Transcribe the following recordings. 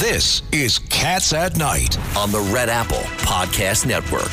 This is Cats at Night on the Red Apple Podcast Network.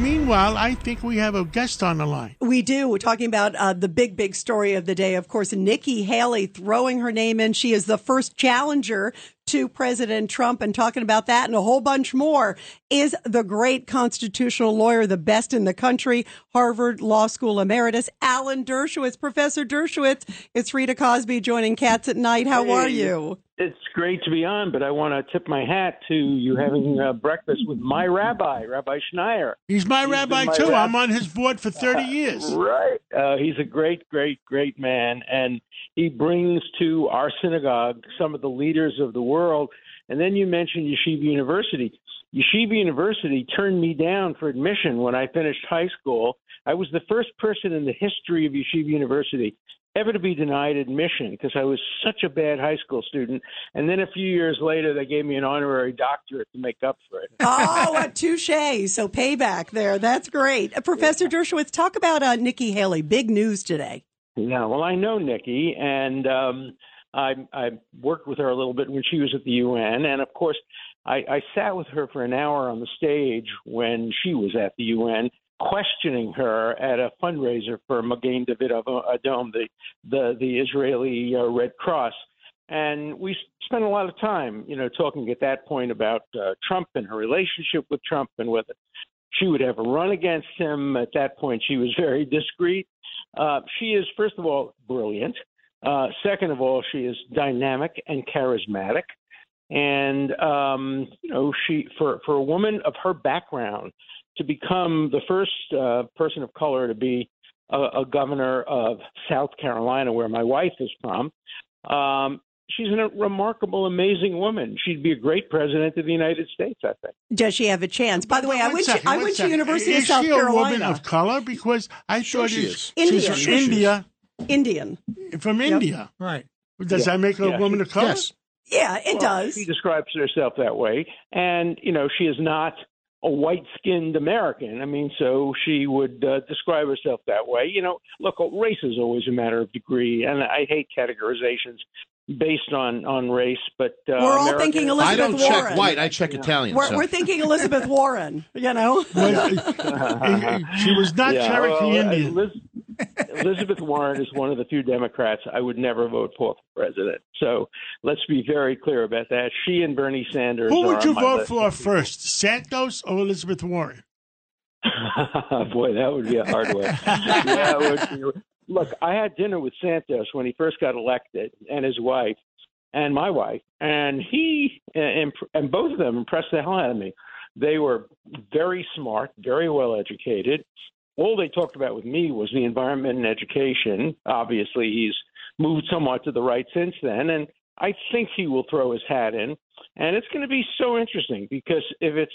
Meanwhile, I think we have a guest on the line. We do. We're talking about uh, the big, big story of the day. Of course, Nikki Haley throwing her name in. She is the first challenger to President Trump and talking about that and a whole bunch more is the great constitutional lawyer, the best in the country, Harvard Law School emeritus, Alan Dershowitz. Professor Dershowitz, it's Rita Cosby joining Cats at Night. How Hey. are you? It's great to be on, but I want to tip my hat to you having uh, breakfast with my rabbi, Rabbi Schneier. He's my He's rabbi my too. I'm on his board for 30 years. Right. Uh, he's a great, great, great man, and he brings to our synagogue some of the leaders of the world. And then you mentioned Yeshiva University. Yeshiva University turned me down for admission when I finished high school. I was the first person in the history of Yeshiva University ever to be denied admission because I was such a bad high school student. And then a few years later, they gave me an honorary doctorate to make up for it. Oh, what a touche. So payback there. That's great. Uh, Professor Dershowitz, talk about uh, Nikki Haley. Big news today. Yeah, well, I know Nikki, and um, I, I worked with her a little bit when she was at the UN, and of course, I, I sat with her for an hour on the stage when she was at the UN, questioning her at a fundraiser for Magen David Adom, the the, the Israeli uh, Red Cross. And we spent a lot of time, you know, talking at that point about uh, Trump and her relationship with Trump and whether she would ever run against him. At that point, she was very discreet. Uh, she is, first of all, brilliant. Uh, second of all, she is dynamic and charismatic. And um, you know, she for for a woman of her background to become the first uh, person of color to be a, a governor of South Carolina, where my wife is from. Um, she's a remarkable, amazing woman. She'd be a great president of the United States, I think. Does she have a chance? By the way, I One went, second, to, I one went to second. University is of South Carolina. Is she a woman of color? Because I Sure thought she she's- is. she's Indian. from Sure India. Indian. From India. Right. Does that make her Yeah. a woman of color? Yes. Yeah, it Well, does. She describes herself that way, and you know she is not a white-skinned American. I mean, so she would uh, describe herself that way. You know, look, race is always a matter of degree, and I hate categorizations based on on race. But uh, We're all American- thinking I Elizabeth don't check Warren. white. I check Italian. We're, so. we're thinking Elizabeth Warren, you know? She was not Yeah, Cherokee well, Indian. Eliz- Elizabeth Warren is one of the few Democrats I would never vote for for president. So let's be very clear about that. She and Bernie Sanders. Who would you vote for first, Santos or Elizabeth Warren? Boy, that would be a hard one. yeah, would be. Look, I had dinner with Santos when he first got elected, and his wife, and my wife, and he and, and both of them impressed the hell out of me. They were very smart, very well educated. All they talked about with me was the environment and education. Obviously, he's moved somewhat to the right since then, and I think he will throw his hat in. And it's going to be so interesting because if it's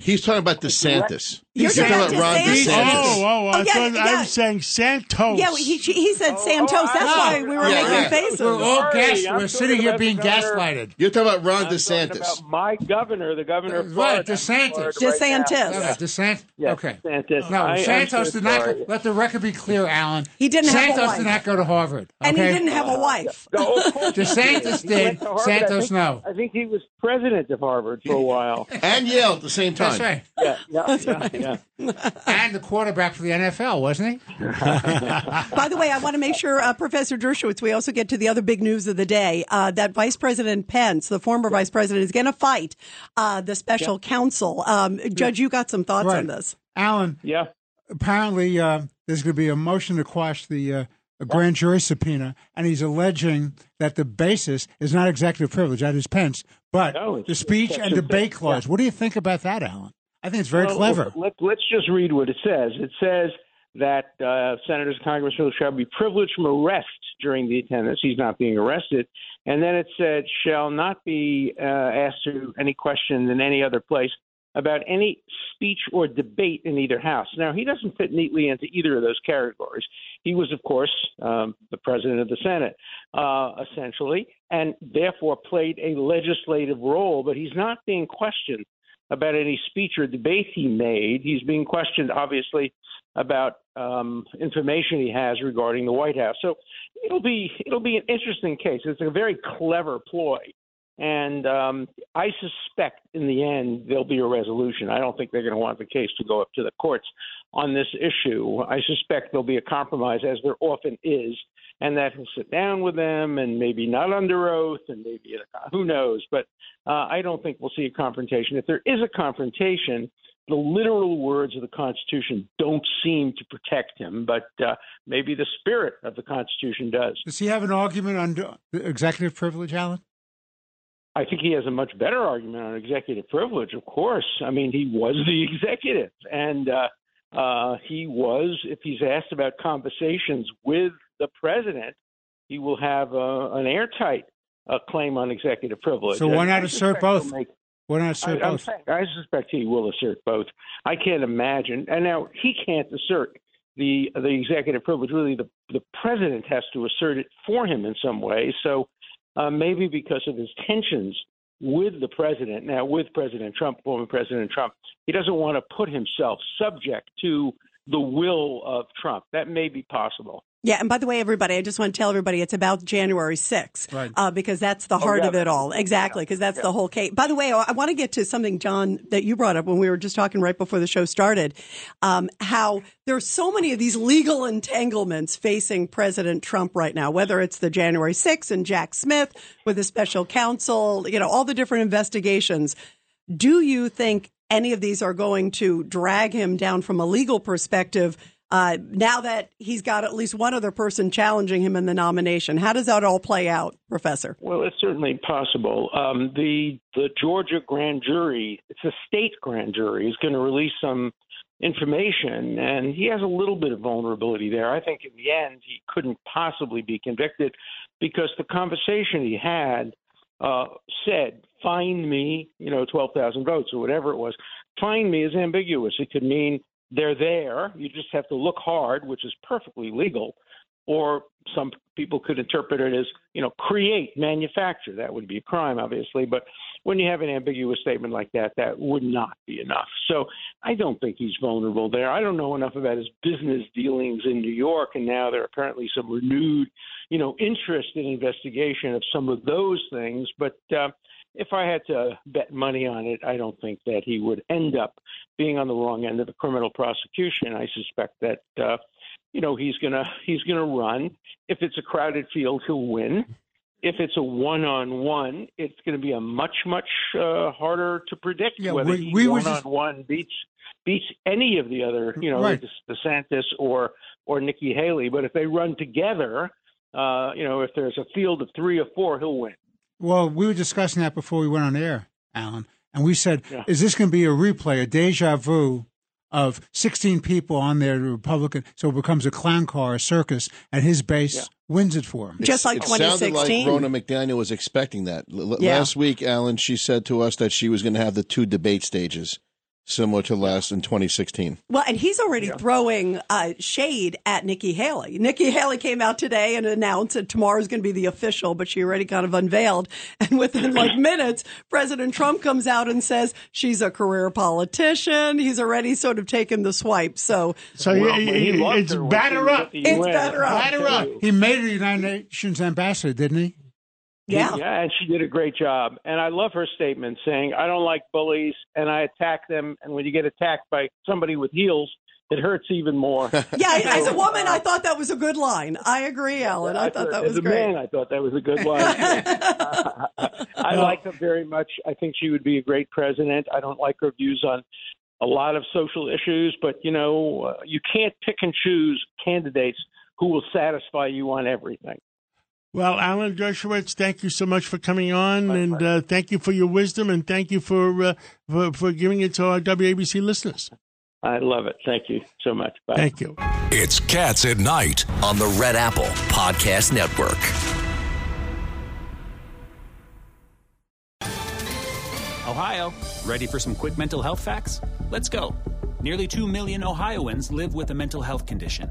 He's talking about DeSantis. You're He's talking about Ron DeSantis. DeSantis. Oh, oh, oh, I Oh, yeah, thought I yeah. was saying Santos. Yeah, he, he said oh, Santos. That's oh, why we were yeah, making yeah. faces. We're all gas. I'm We're sitting here being governor. gaslighted. You're talking about Ron I'm DeSantis. about my governor, the governor of Right, Florida. DeSantis. Right now. DeSantis. No, no, DeSantis. Yes, okay. DeSantis. No, I Santos so did not. sorry. Let the record be clear, Alan. He didn't have a Santos wife. did not go to Harvard. and he didn't have a wife. No, of course he DeSantis He did. Santos, no. I think he was president of Harvard for a while. And Yale at the same time. That's right. Yeah, yeah, yeah, yeah. And the quarterback for the NFL, wasn't he? By the way, I want to make sure, uh, Professor Dershowitz, we also get to the other big news of the day uh, that Vice President Pence, the former Vice President, is going to fight uh, the special counsel. Um, Judge, you got some thoughts Right. on this? Alan, yeah. apparently uh, there's going to be a motion to quash the uh, a grand jury subpoena, and he's alleging that the basis is not executive privilege, that is Pence, but No, the speech and Section debate six, clause. What do you think about that, Alan? I think it's very Well, clever. Let, let's just read what it says. It says that uh, senators and congressmen shall be privileged from arrest during the attendance. He's not being arrested. And then it said, shall not be uh, asked to any question in any other place about any speech or debate in either house. Now, he doesn't fit neatly into either of those categories. He was, of course, um, the president of the Senate, uh, essentially, and therefore played a legislative role, but he's not being questioned about any speech or debate he made. He's being questioned, obviously, about um, information he has regarding the White House. So it'll be it'll be an interesting case. It's a very clever ploy And um, I suspect in the end there'll be a resolution. I don't think they're going to want the case to go up to the courts on this issue. I suspect there'll be a compromise, as there often is, and that he'll sit down with them and maybe not under oath and maybe who knows. But uh, I don't think we'll see a confrontation. If there is a confrontation, the literal words of the Constitution don't seem to protect him, but uh, maybe the spirit of the Constitution does. Does he have an argument on executive privilege, Alan? I think he has a much better argument on executive privilege. Of course, I mean he was the executive, and uh, uh, he was. If he's asked about conversations with the president, he will have uh, an airtight uh, claim on executive privilege. So why not assert both? Make, why not assert I, both? Saying, I suspect he will assert both. I can't imagine, and now he can't assert the the executive privilege. Really, the the president has to assert it for him in some way. So uh, maybe because of his tensions with the president, now with President Trump, former President Trump, he doesn't want to put himself subject to the will of Trump. That may be possible. Yeah, and by the way, everybody, I just want to tell everybody it's about January 6th right. uh, because that's the heart oh, yeah. of it all. Exactly, because that's yeah. the whole case. By the way, I want to get to something, John, that you brought up when we were just talking right before the show started. Um, how there are so many of these legal entanglements facing President Trump right now, whether it's the January 6th and Jack Smith with the special counsel, you know, all the different investigations. Do you think any of these are going to drag him down from a legal perspective? Uh, now that he's got at least one other person challenging him in the nomination. How does that all play out, Professor? Well, it's certainly possible. Um, the the Georgia grand jury, it's a state grand jury, is going to release some information, and he has a little bit of vulnerability there. I think in the end he couldn't possibly be convicted because the conversation he had uh, said, "Find me," you know, twelve thousand votes or whatever it was. Find me is ambiguous. It could mean they're there. You just have to look hard, which is perfectly legal. Or some people could interpret it as, you know, create, manufacture. That would be a crime, obviously. But when you have an ambiguous statement like that, that would not be enough. So I don't think he's vulnerable there. I don't know enough about his business dealings in New York, and now there are apparently some renewed, you know, interest in investigation of some of those things. But uh, if I had to bet money on it, I don't think that he would end up being on the wrong end of the criminal prosecution. I suspect that uh, you know he's gonna he's gonna run. If it's a crowded field, he'll win. If it's a one-on-one, it's going to be a much much uh, harder to predict Yeah, whether we- we one-on-one beats beats any of the other, you know, Right. DeSantis or or Nikki Haley. But if they run together, uh, you know, if there's a field of three or four, he'll win. Well, we were discussing that before we went on air, Alan, and we said, Yeah. is this going to be a replay, a deja vu of 16 people on their Republican, so it becomes a clown car, a circus, and his base Yeah. wins it for him? Just like it sounded like 2016. Ronna McDaniel was expecting that. L- l- Yeah. Last week, Alan, she said to us that she was going to have the two debate stages, similar to last in 2016. Well, and he's already throwing uh, shade at Nikki Haley. Nikki Haley came out today and announced that tomorrow's going to be the official, but she already kind of unveiled. And within like minutes, President Trump comes out and says she's a career politician. He's already sort of taken the swipe. So So Well, y- when he it's her batter up. It's UN, batter up. Batter up. He made her the United Nations ambassador, didn't he? Yeah. Yeah, and she did a great job. And I love her statement saying, I don't like bullies and I attack them. And when you get attacked by somebody with heels, it hurts even more. Yeah, as a woman, I thought that was a good line. I agree, Alan. I thought that As was a great. man, I thought that was a good line. I like her very much. I think she would be a great president. I don't like her views on a lot of social issues, but you know, uh, you can't pick and choose candidates who will satisfy you on everything. Well, Alan Dershowitz, thank you so much for coming on, and uh, thank you for your wisdom, and thank you for, uh, for for giving it to our WABC listeners. I love it. Thank you so much. Bye. Thank you. It's Cats at Night on the Red Apple Podcast Network. Ohio, ready for some quick mental health facts? Let's go. Nearly 2 million Ohioans live with a mental health condition.